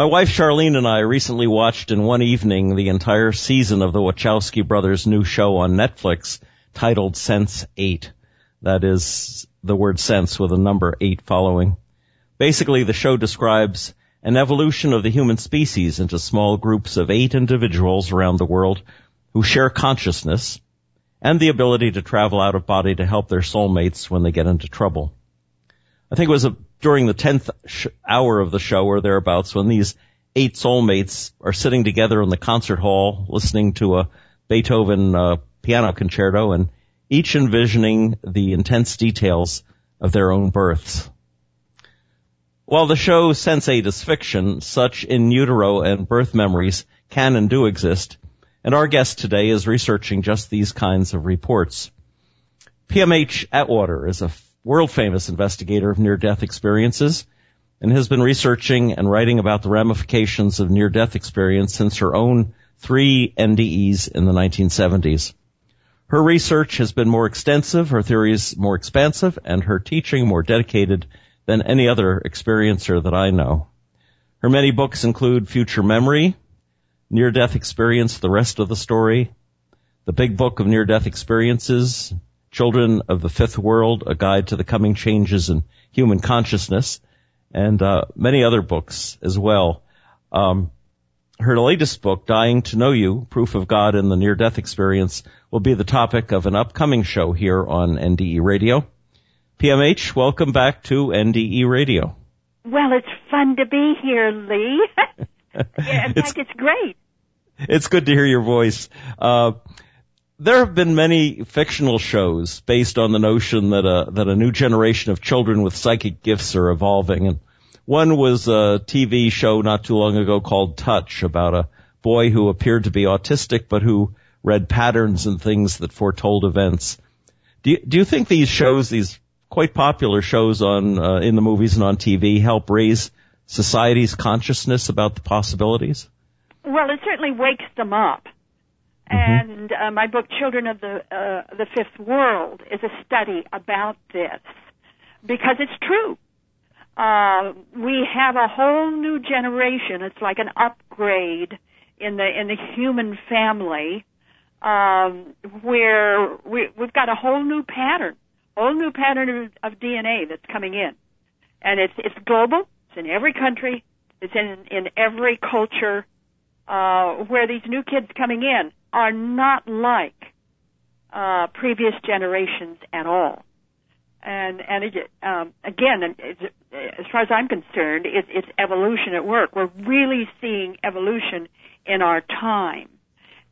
My wife Charlene and I recently watched in one evening the entire season of the Wachowski brothers' new show on Netflix titled Sense 8. That is the word sense with a number 8 following. Basically, the show describes an evolution of the human species into small groups of eight individuals around the world who share consciousness and the ability to travel out of body to help their soulmates when they get into trouble. I think it was a during the 10th sh- hour of the show or thereabouts when these eight soulmates are sitting together in the concert hall listening to a Beethoven uh, piano concerto and each envisioning the intense details of their own births. While the show Sense8 is fiction, such in utero and birth memories can and do exist, and our guest today is researching just these kinds of reports. PMH Atwater is a world famous investigator of near death experiences and has been researching and writing about the ramifications of near death experience since her own three NDEs in the 1970s. Her research has been more extensive, her theories more expansive, and her teaching more dedicated than any other experiencer that I know. Her many books include Future Memory, Near Death Experience, The Rest of the Story, The Big Book of Near Death Experiences, Children of the Fifth World, A Guide to the Coming Changes in Human Consciousness, and uh, many other books as well. Um, her latest book, Dying to Know You, Proof of God in the Near-Death Experience, will be the topic of an upcoming show here on NDE Radio. PMH, welcome back to NDE Radio. Well, it's fun to be here, Lee. yeah, in fact, it's great. It's good to hear your voice. Uh, there have been many fictional shows based on the notion that a that a new generation of children with psychic gifts are evolving, and one was a TV show not too long ago called Touch about a boy who appeared to be autistic but who read patterns and things that foretold events. Do you, do you think these shows, these quite popular shows on uh, in the movies and on TV, help raise society's consciousness about the possibilities? Well, it certainly wakes them up. Mm-hmm. And uh, my book, Children of the uh, the Fifth World, is a study about this because it's true. Uh, we have a whole new generation. It's like an upgrade in the in the human family, um, where we, we've got a whole new pattern, whole new pattern of, of DNA that's coming in, and it's it's global. It's in every country. It's in in every culture. Uh, where these new kids coming in are not like uh, previous generations at all. And and it, um, again, as far as I'm concerned, it's, it's evolution at work. We're really seeing evolution in our time,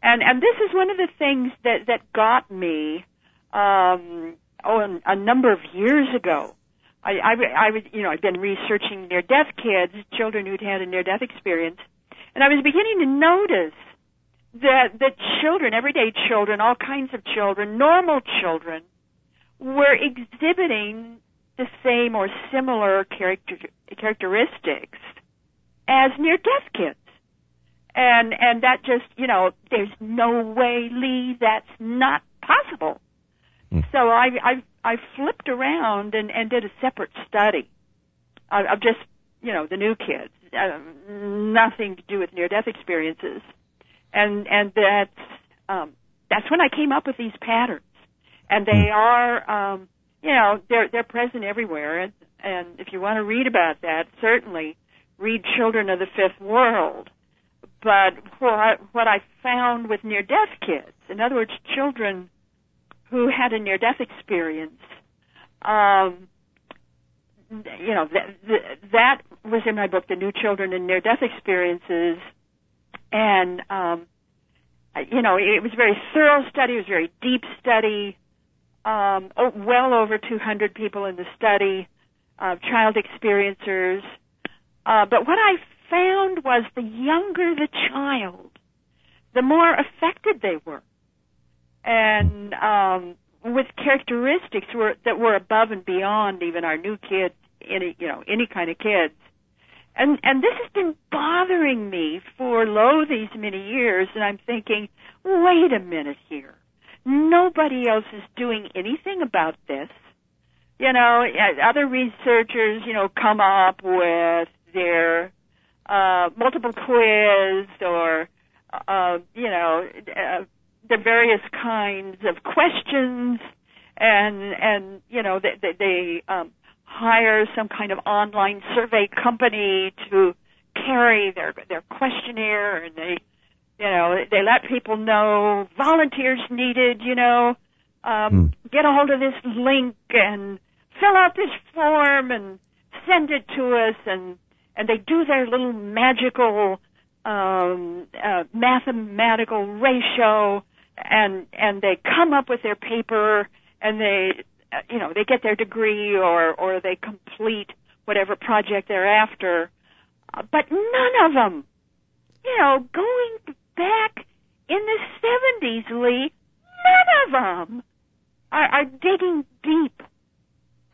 and and this is one of the things that that got me um, oh a number of years ago. I, I, I was, you know, I've been researching near-death kids, children who'd had a near-death experience, and I was beginning to notice that the children, everyday children, all kinds of children, normal children, were exhibiting the same or similar character, characteristics as near-death kids. And and that just you know, there's no way, Lee, that's not possible. Mm. So I I I flipped around and and did a separate study of, of just you know the new kids, uh, nothing to do with near-death experiences and and that's um, that's when I came up with these patterns, and they mm. are um, you know they're they're present everywhere, and and if you want to read about that, certainly read Children of the Fifth World. But what what I found with near death kids, in other words, children who had a near death experience, um, you know that that was in my book, The New Children and Near Death Experiences and um, you know it was a very thorough study. It was a very deep study. Um, oh, well over 200 people in the study, uh, child experiencers. Uh, but what I found was the younger the child, the more affected they were. and um, with characteristics were, that were above and beyond even our new kids, any you know any kind of kids. And and this has been bothering me for lo these many years, and I'm thinking, wait a minute here. Nobody else is doing anything about this. You know, other researchers, you know, come up with their uh, multiple quiz or, uh, you know, uh, the various kinds of questions, and and you know they they, they um, hire some kind of online survey company to carry their their questionnaire, and they you know they let people know volunteers needed. You know, um, mm. get a hold of this link and fill out this form and send it to us, and and they do their little magical um, uh, mathematical ratio and and they come up with their paper and they you know they get their degree or or they complete whatever project they're after uh, but none of them you know going back in the 70s Lee none of them are, are digging deep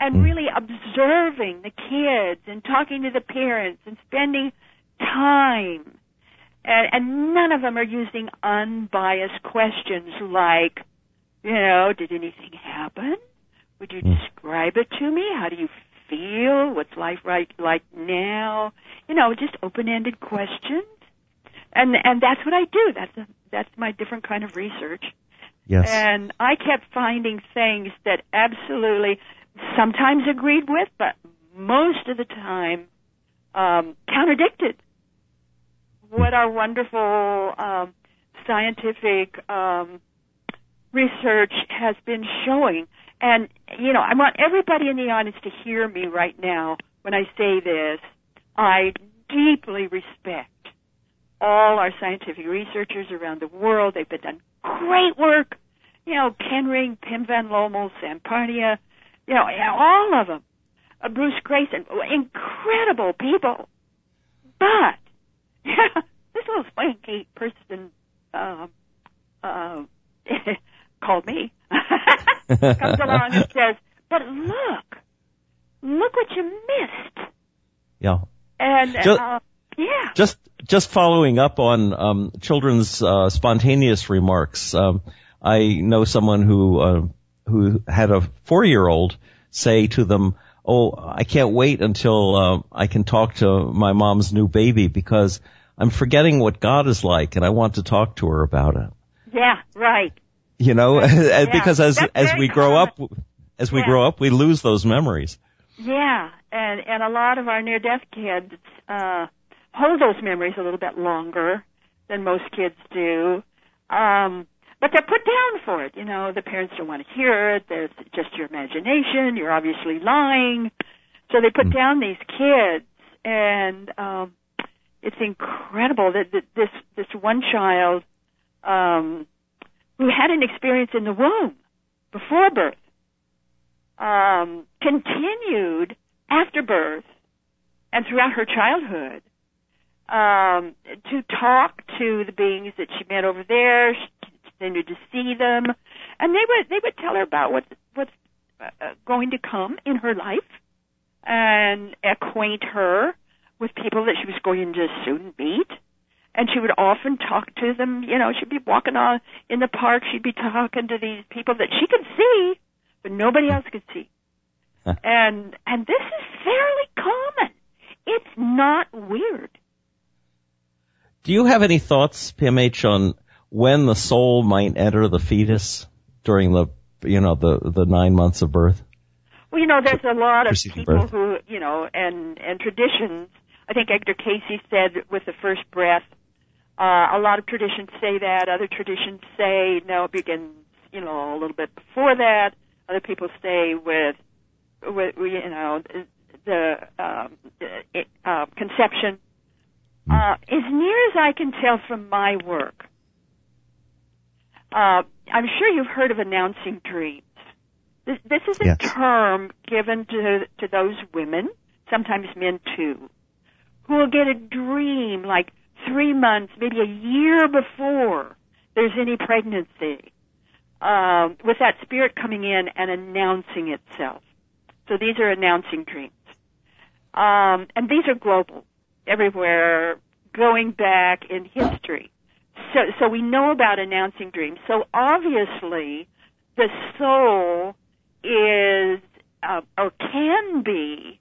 and hmm. really observing the kids and talking to the parents and spending time and, and none of them are using unbiased questions like, you know, did anything happen? Would you mm. describe it to me? How do you feel? What's life right like now? You know, just open-ended questions. And and that's what I do. That's a, that's my different kind of research. Yes. And I kept finding things that absolutely sometimes agreed with, but most of the time um, contradicted what our wonderful um, scientific um, research has been showing. And, you know, I want everybody in the audience to hear me right now when I say this. I deeply respect all our scientific researchers around the world. They've been done great work. You know, Ken Pim Van Lommel, Sam Parnia, you know, all of them. Uh, Bruce Greyson, incredible people. But yeah, this little swanky person uh, uh, called me comes along and says, "But look, look what you missed." Yeah. And just, uh, yeah. Just just following up on um, children's uh, spontaneous remarks. Um, I know someone who uh, who had a four year old say to them, "Oh, I can't wait until uh, I can talk to my mom's new baby because I'm forgetting what God is like and I want to talk to her about it. Yeah, right. You know, yeah. because as That's as we grow up as we yeah. grow up, we lose those memories. Yeah, and and a lot of our near death kids uh hold those memories a little bit longer than most kids do. Um but they're put down for it. You know, the parents don't want to hear it. There's just your imagination. You're obviously lying. So they put mm. down these kids and um it's incredible that, that this this one child um, who had an experience in the womb before birth um, continued after birth and throughout her childhood um, to talk to the beings that she met over there. She continued to see them, and they would they would tell her about what what's uh, going to come in her life and acquaint her with people that she was going to soon meet. And she would often talk to them, you know, she'd be walking on in the park, she'd be talking to these people that she could see, but nobody else could see. and and this is fairly common. It's not weird. Do you have any thoughts, PMH, on when the soul might enter the fetus during the you know the the nine months of birth? Well, you know, there's a lot of people birth. who you know, and and traditions I think Edgar Cayce said with the first breath. Uh, a lot of traditions say that. Other traditions say no, it begins, you know, a little bit before that. Other people say with, with you know, the um, uh, conception. Hmm. Uh, as near as I can tell from my work, uh, I'm sure you've heard of announcing dreams. This, this is a yes. term given to to those women, sometimes men too, who will get a dream like three months, maybe a year before there's any pregnancy. um, with that spirit coming in and announcing itself. So these are announcing dreams. Um, and these are global, everywhere, going back in history. So, so we know about announcing dreams. So obviously, the soul is uh, or can be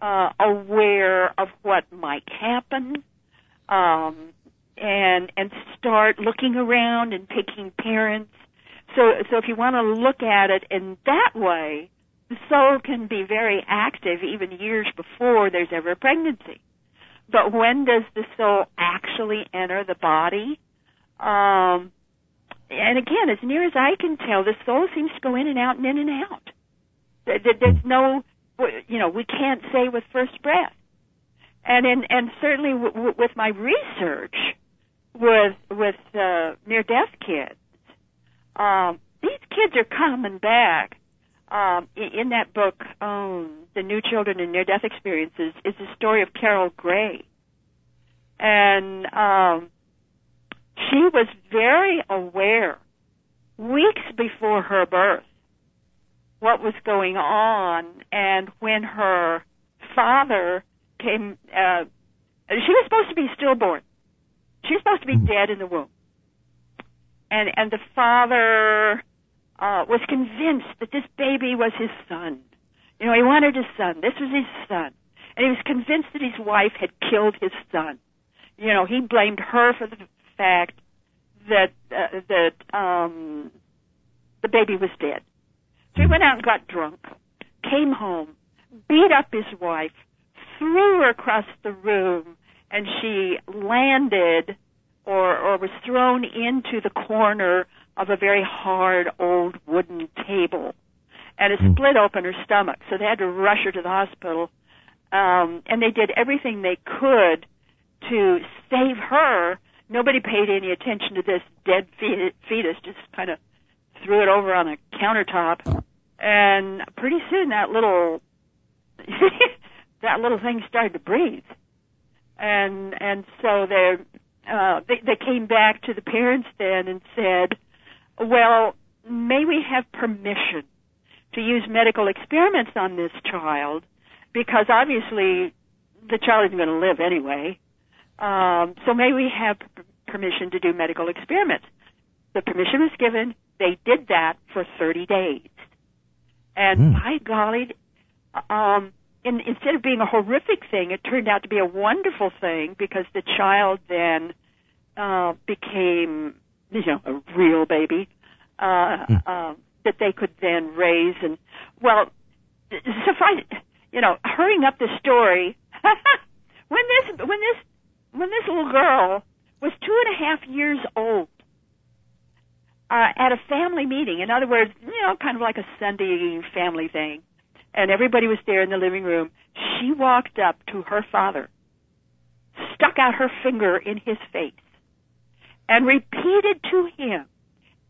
uh, aware of what might happen, um, and and start looking around and picking parents. So, so if you want to look at it in that way, the soul can be very active even years before there's ever a pregnancy. But when does the soul actually enter the body? Um, and again, as near as I can tell, the soul seems to go in and out and in and out. There's no, you know, we can't say with first breath. And in, and certainly w- w- with my research with with uh, near death kids, um, these kids are coming back um, in that book, um, The New Children and Near Death Experiences, is the story of Carol Gray. And um, she was very aware, weeks before her birth, what was going on. And when her father came, uh, she was supposed to be stillborn. She was supposed to be dead in the womb. And, and the father uh, was convinced that this baby was his son. You know, he wanted his son. This was his son. And he was convinced that his wife had killed his son. You know, he blamed her for the fact that uh, that um, the baby was dead. So he went out and got drunk, came home, beat up his wife, threw her across the room, and she landed or or was thrown into the corner of a very hard old wooden table and it Hmm. split open her stomach so they had to rush her to the hospital. Um and they did everything they could to save her. Nobody paid any attention to this dead fetus just kind of threw it over on a countertop. And pretty soon that little that little thing started to breathe and and so they uh they they came back to the parents then and said well, may we have permission to use medical experiments on this child? Because obviously the child isn't going to live anyway. Um, so may we have p- permission to do medical experiments? The permission was given. They did that for 30 days. And Hmm. by golly, um, in, instead of being a horrific thing, it turned out to be a wonderful thing because the child then uh, became you know, a real baby, uh, uh, that they could then raise and, well, suffice, you know, hurrying up the story, when this, when this, when this little girl was two and a half years old, uh, at a family meeting, in other words, you know, kind of like a Sunday family thing, and everybody was there in the living room, she walked up to her father, stuck out her finger in his face, and repeated to him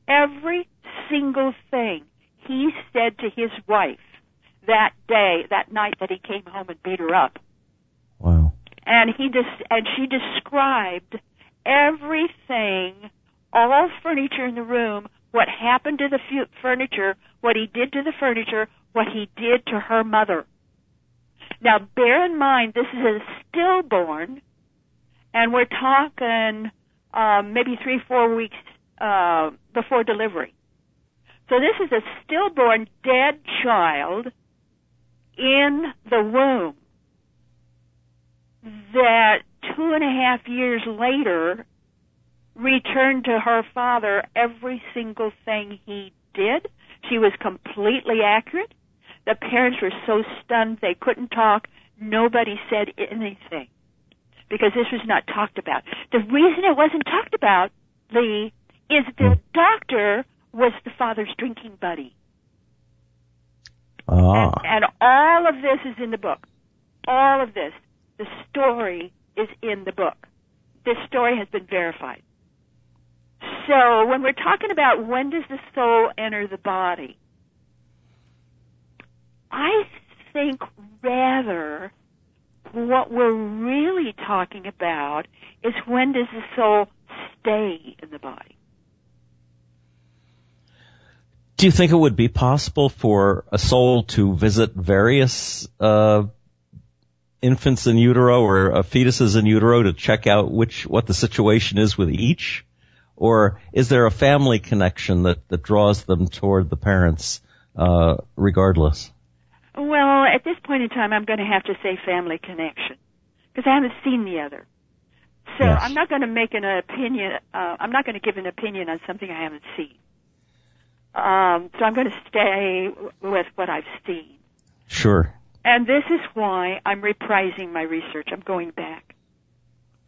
every single thing he said to his wife that day, that night that he came home and beat her up. Wow. And he des- and she described everything, all furniture in the room, what happened to the fu- furniture, what he did to the furniture, what he did to her mother. Now, bear in mind, this is a stillborn, and we're talking um, maybe three, four weeks uh, before delivery. So this is a stillborn dead child in the womb that two and a half years later returned to her father every single thing he did. She was completely accurate. The parents were so stunned they couldn't talk. Nobody said anything because this was not talked about. The reason it wasn't talked about, Lee, is the doctor was the father's drinking buddy. Ah. And, and all of this is in the book. All of this. The story is in the book. This story has been verified. So when we're talking about when does the soul enter the body, I think rather what we're really talking about is when does the soul stay in the body? Do you think it would be possible for a soul to visit various uh, infants in utero or uh, fetuses in utero to check out which what the situation is with each, or is there a family connection that that draws them toward the parents uh, regardless? At this point in time, I'm going to have to say family connection because I haven't seen the other. So Yes. I'm not going to make an opinion. Uh, I'm not going to give an opinion on something I haven't seen. Um, so I'm going to stay with what I've seen. Sure. And this is why I'm reprising my research. I'm going back.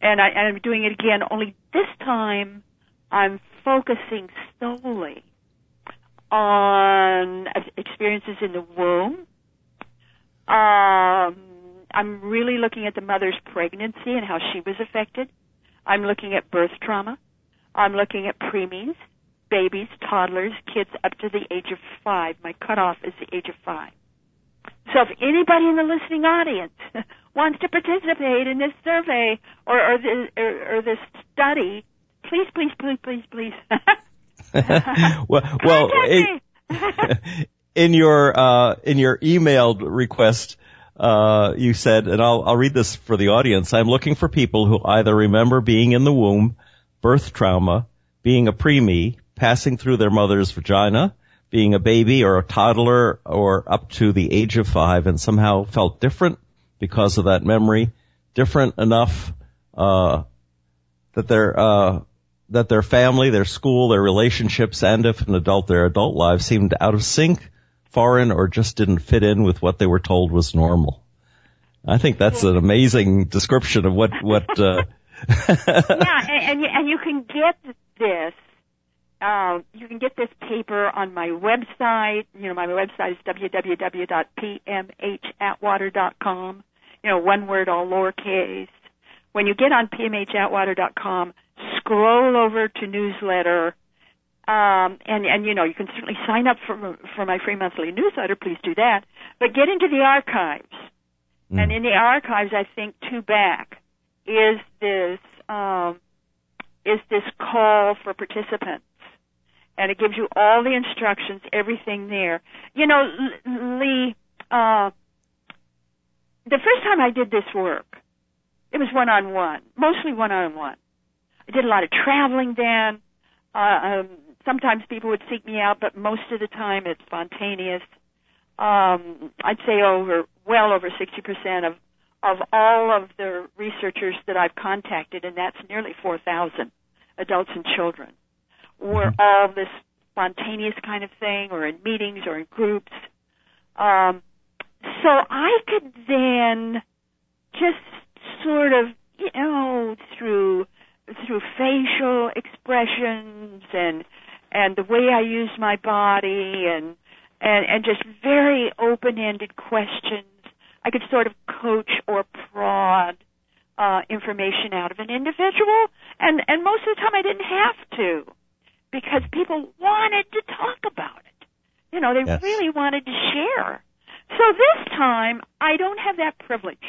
And, I, and I'm doing it again, only this time I'm focusing solely on experiences in the womb. Um, I'm really looking at the mother's pregnancy and how she was affected. I'm looking at birth trauma. I'm looking at preemies, babies, toddlers, kids up to the age of five. My cutoff is the age of five. So if anybody in the listening audience wants to participate in this survey or, or, this, or, or this study, please, please, please, please, please. well, well, it-. In your uh, in your emailed request, uh, you said, and I'll I'll read this for the audience. I'm looking for people who either remember being in the womb, birth trauma, being a preemie, passing through their mother's vagina, being a baby or a toddler, or up to the age of five, and somehow felt different because of that memory, different enough uh, that their uh, that their family, their school, their relationships, and if an adult, their adult lives seemed out of sync, foreign, or just didn't fit in with what they were told was normal. I think that's an amazing description of what what. Uh, yeah, and, and you, and you can get this. Uh, you can get this paper on my website. You know, my website is www.pmhatwater.com. You know, one word, all lowercase. When you get on pmhatwater.com, scroll over to newsletter, um, and and you know you can certainly sign up for for my free monthly newsletter. Please do that. But get into the archives, and in the archives, I think two back is this um, is this call for participants, and it gives you all the instructions, everything there. You know, Lee, uh, the first time I did this work, it was one on one, mostly one on one. I did a lot of traveling then. Uh, um, sometimes people would seek me out, but most of the time it's spontaneous. Um, I'd say over, well over 60% of of all of the researchers that I've contacted, and that's nearly 4,000 adults and children, were all this spontaneous kind of thing, or in meetings, or in groups. Um, so I could then just sort of, you know, through through facial expressions and and the way I use my body and and and just very open-ended questions I could sort of coach or prod uh, information out of an individual, and and most of the time I didn't have to, because people wanted to talk about it. You know, they Yes. really wanted to share. So this time I don't have that privilege.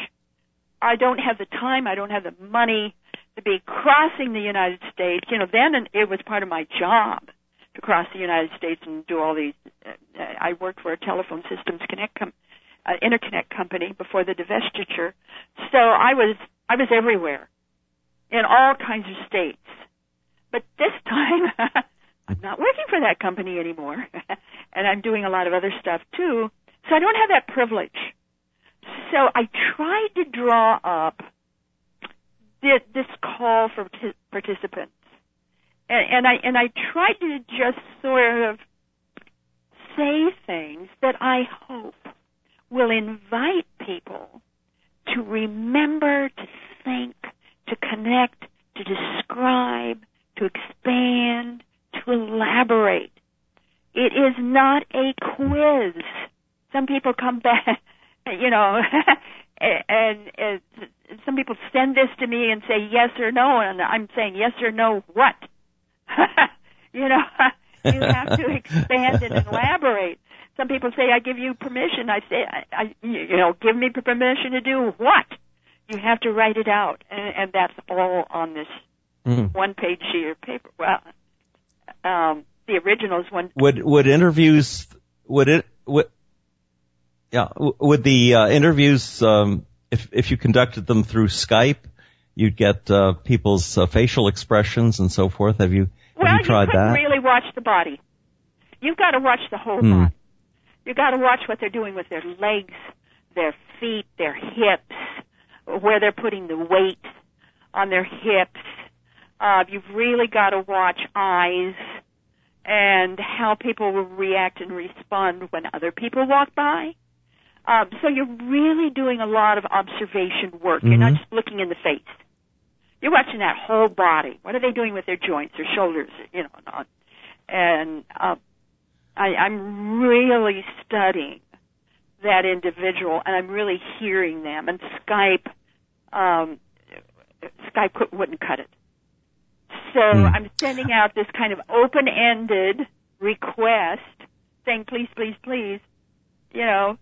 I don't have the time. I don't have the money to be crossing the United States. You know, then it was part of my job to cross the United States and do all these. Uh, I worked for a telephone systems connect com- uh, interconnect company before the divestiture, so I was I was everywhere, in all kinds of states. But this time, I'm not working for that company anymore, and I'm doing a lot of other stuff too. So I don't have that privilege. So I tried to draw up this call for participants, and, and I and I tried to just sort of say things that I hope will invite people to remember, to think, to connect, to describe, to expand, to elaborate. It is not a quiz. Some people come back, you know, and, and some people send this to me and say yes or no, and I'm saying yes or no what? you know, you have to expand and elaborate. Some people say, "I give you permission." I say, I, I, "You know, give me permission to do what?" You have to write it out, and, and that's all on this mm, one-page sheet of paper. Well, um, the originals when Would would interviews would it would yeah would the uh, interviews um, if if you conducted them through Skype you'd get uh, people's uh, facial expressions and so forth. Have you well have you tried couldn't that? really watch the body. You've got to watch the whole Hmm. body. You've got to watch what they're doing with their legs, their feet, their hips, where they're putting the weight on their hips. Uh, you've really got to watch eyes and how people will react and respond when other people walk by. Um, so you're really doing a lot of observation work. You're not Mhm. just looking in the face. You're watching that whole body. What are they doing with their joints, their shoulders, you know, and on. And um, I, I'm really studying that individual, and I'm really hearing them. And Skype, um, Skype wouldn't cut it. So Hmm. I'm sending out this kind of open-ended request, saying, "Please, please, please, you know,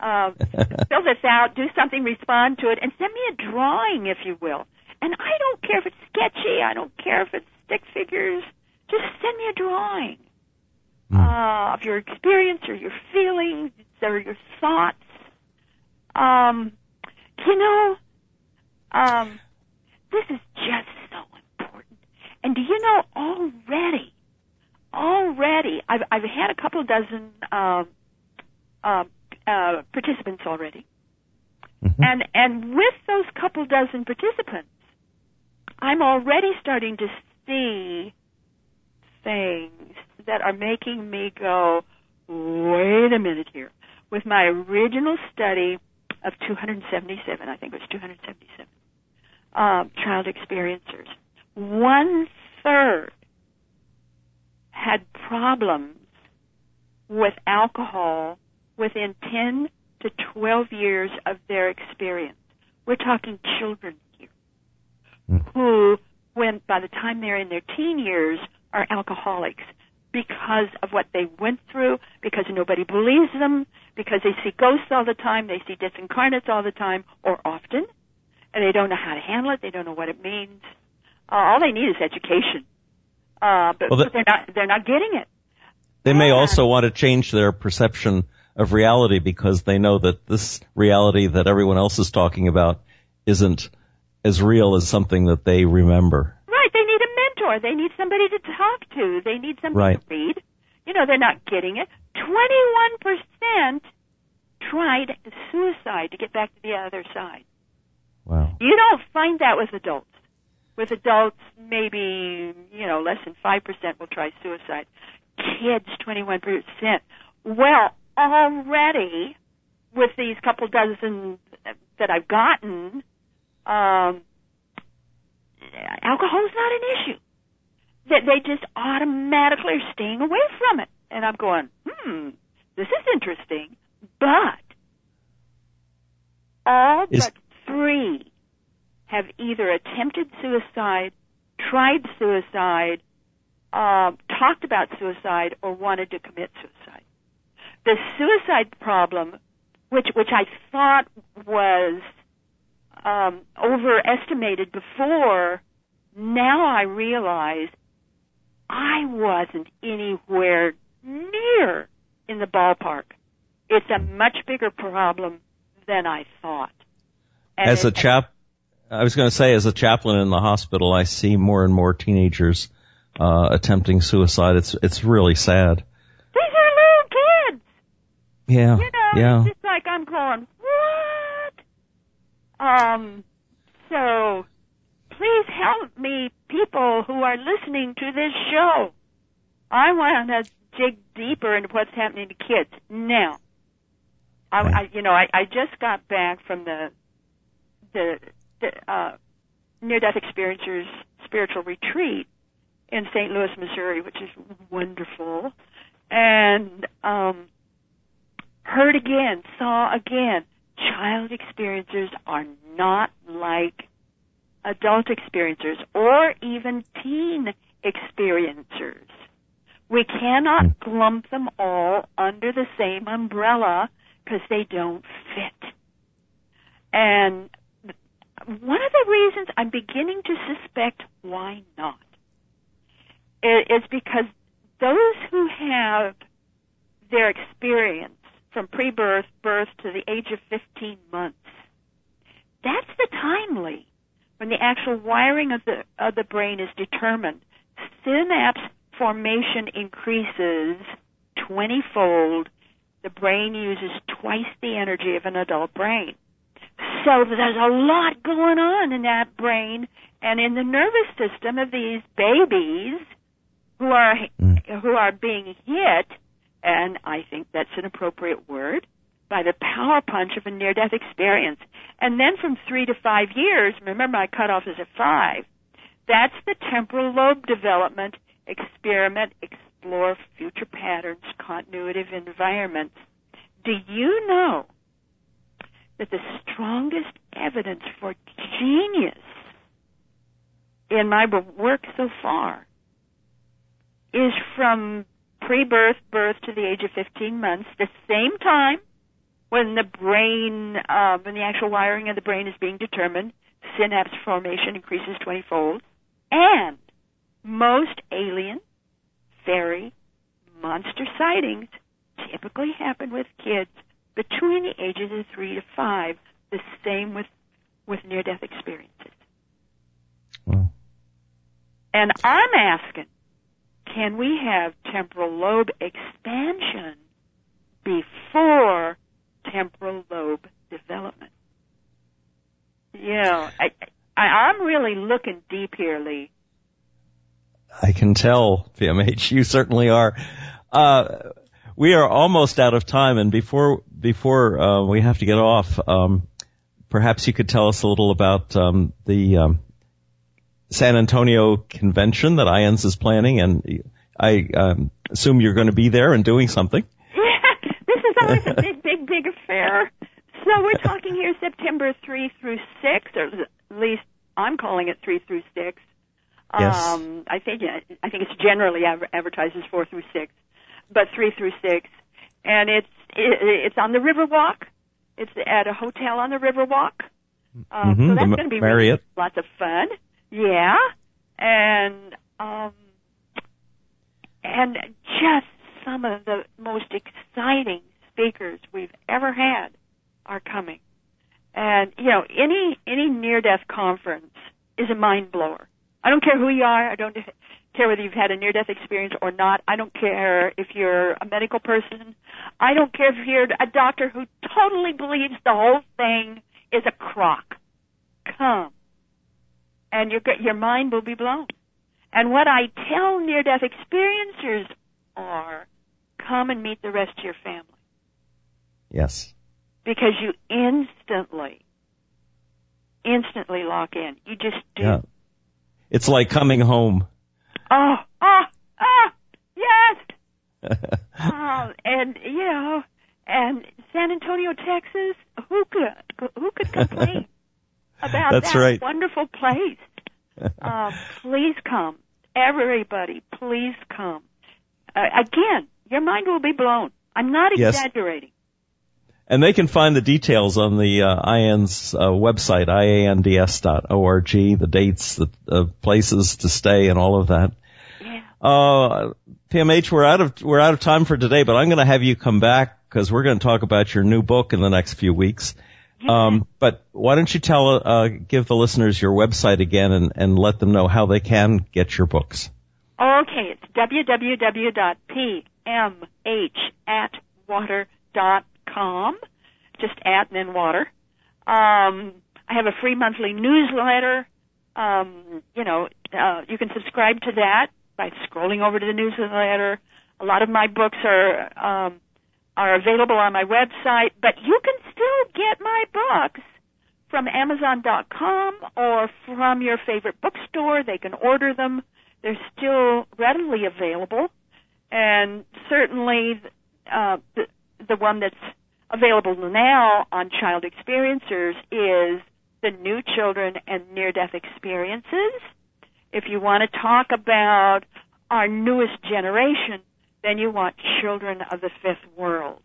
uh, fill this out, do something, respond to it, and send me a drawing, if you will. And I don't care if it's sketchy. I don't care if it's stick figures. Just send me a drawing Hmm. uh, of your experience or your feelings or your thoughts. Um, you know, um, this is just so important. And do you know already, already, I've I've had a couple dozen um, uh, uh, participants already, Mhm. and and with those couple dozen participants, I'm already starting to see things that are making me go, wait a minute here. With my original study of 277, I think it was 277 um, child experiencers, one third had problems with alcohol within 10 to 12 years of their experience. We're talking children. Who, when by the time they're in their teen years, are alcoholics because of what they went through, because nobody believes them, because they see ghosts all the time, they see disincarnates all the time or often, and they don't know how to handle it, they don't know what it means. Uh, all they need is education, uh, but, Well, the- but they're not they're not getting it. They may also want to change their perception of reality because they know that this reality that everyone else is talking about isn't as real as something that they remember. Right, they need a mentor. They need somebody to talk to. They need somebody Right. to read. You know, they're not getting it. 21% tried suicide to get back to the other side. Wow. You don't find that with adults. With adults, maybe, you know, less than 5% will try suicide. Kids, 21%. Well, already, with these couple dozen that I've gotten, um, alcohol is not an issue. That they just automatically are staying away from it. And I'm going, hmm, this is interesting, but all Is- but three have either attempted suicide, tried suicide, um, talked about suicide, or wanted to commit suicide. The suicide problem, which which I thought was um, overestimated before, now I realize I wasn't anywhere near in the ballpark. It's a much bigger problem than I thought. And As a chap, I was going to say, as a chaplain in the hospital, I see more and more teenagers uh, attempting suicide. It's it's really sad. these are little kids. Yeah, You know, yeah. it's just like I'm going? Um, so please help me, people who are listening to this show. I want to dig deeper into what's happening to kids now. I, I you know, I, I just got back from the the, the uh, near-death experiencers spiritual retreat in St. Louis, Missouri, which is wonderful, and um, heard again, saw again. Child experiencers are not like adult experiencers or even teen experiencers. We cannot hmm. clump them all under the same umbrella because they don't fit. And one of the reasons I'm beginning to suspect why not is because those who have their experience from pre-birth, birth to the age of 15 months, that's the timely when the actual wiring of the of the brain is determined. Synapse formation increases 20-fold. The brain uses twice the energy of an adult brain. So there's a lot going on in that brain and in the nervous system of these babies who are mm. who are being hit, and I think that's an appropriate word, by the power punch of a near death experience. And then from three to five years, remember my cutoff is at five, that's the temporal lobe development, experiment, explore future patterns, continuity of environments. Do you know that the strongest evidence for genius in my work so far is from pre-birth, birth to the age of 15 months, the same time when the brain, uh, when the actual wiring of the brain is being determined, synapse formation increases 20-fold, and most alien, fairy, monster sightings typically happen with kids between the ages of three to five. The same with with near death experiences. And I'm asking, can we have temporal lobe expansion before temporal lobe development? Yeah, I, I, I'm really looking deep here, Lee. I can tell, PMH, you certainly are. Uh, we are almost out of time, and before before uh, we have to get off, um, perhaps you could tell us a little about um, the um, San Antonio convention that IANDS is planning, and I um, assume you're going to be there and doing something. Yeah, this is always a big, big, big affair. So we're talking here September 3 through 6, or at least I'm calling it 3 through 6. Yes. Um, I think I think it's generally advertised as 4 through 6, but 3 through 6, and it's it, it's on the Riverwalk. It's at a hotel on the Riverwalk. Um, mm-hmm, so that's going to be Marriott. Really lots of fun. Yeah, and um, and just some of the most exciting speakers we've ever had are coming. And you know, any any near death conference is a mind blower. I don't care who you are. I don't care whether you've had a near death experience or not. I don't care if you're a medical person. I don't care if you're a doctor who totally believes the whole thing is a crock. Come and your your mind will be blown. And what I tell near death experiencers are come and meet the rest of your family. Yes. Because you instantly instantly lock in. You just do. Yeah. It's like coming home. Oh, oh, oh, yes. um, and you know, and San Antonio, Texas, who could who could complain? About That's that right. wonderful place. Uh, please come. Everybody, please come. Uh, again, your mind will be blown. I'm not Yes. exaggerating. And they can find the details on the uh, IANDS uh, website, iands.org, the dates, the uh, places to stay, and all of that. Yeah. Uh, PMH, we're out of we're out of time for today, but I'm going to have you come back because we're going to talk about your new book in the next few weeks. Um, but why don't you tell, uh, give the listeners your website again and, and let them know how they can get your books. Okay, it's www.pmh@water.com. Just at and then water. Um, I have a free monthly newsletter. Um, you know, uh, you can subscribe to that by scrolling over to the newsletter. A lot of my books are um, are available on my website, but you can still get my books from Amazon.com or from your favorite bookstore. They can order them. They're still readily available, and certainly uh, the, the one that's available now on Child Experiencers is the New Children and Near Death Experiences. If you want to talk about our newest generation, then you want Children of the Fifth World.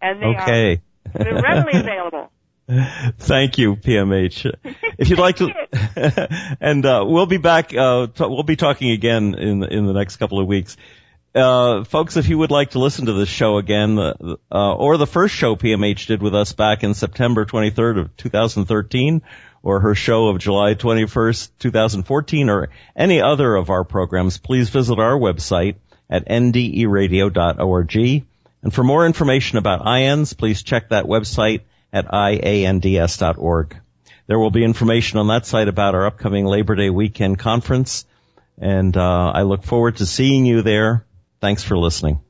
And they Okay. are they're readily available. Thank you, PMH. If you'd like to, and uh, we'll be back. Uh, t- we'll be talking again in in the next couple of weeks. uh, folks, if you would like to listen to this show again, uh, uh, or the first show PMH did with us back in September 23rd of 2013, or her show of July 21st, 2014, or any other of our programs, please visit our website at nderadio.org. And for more information about IANDS, please check that website at iands.org. There will be information on that site about our upcoming Labor Day weekend conference, and uh, I look forward to seeing you there. Thanks for listening.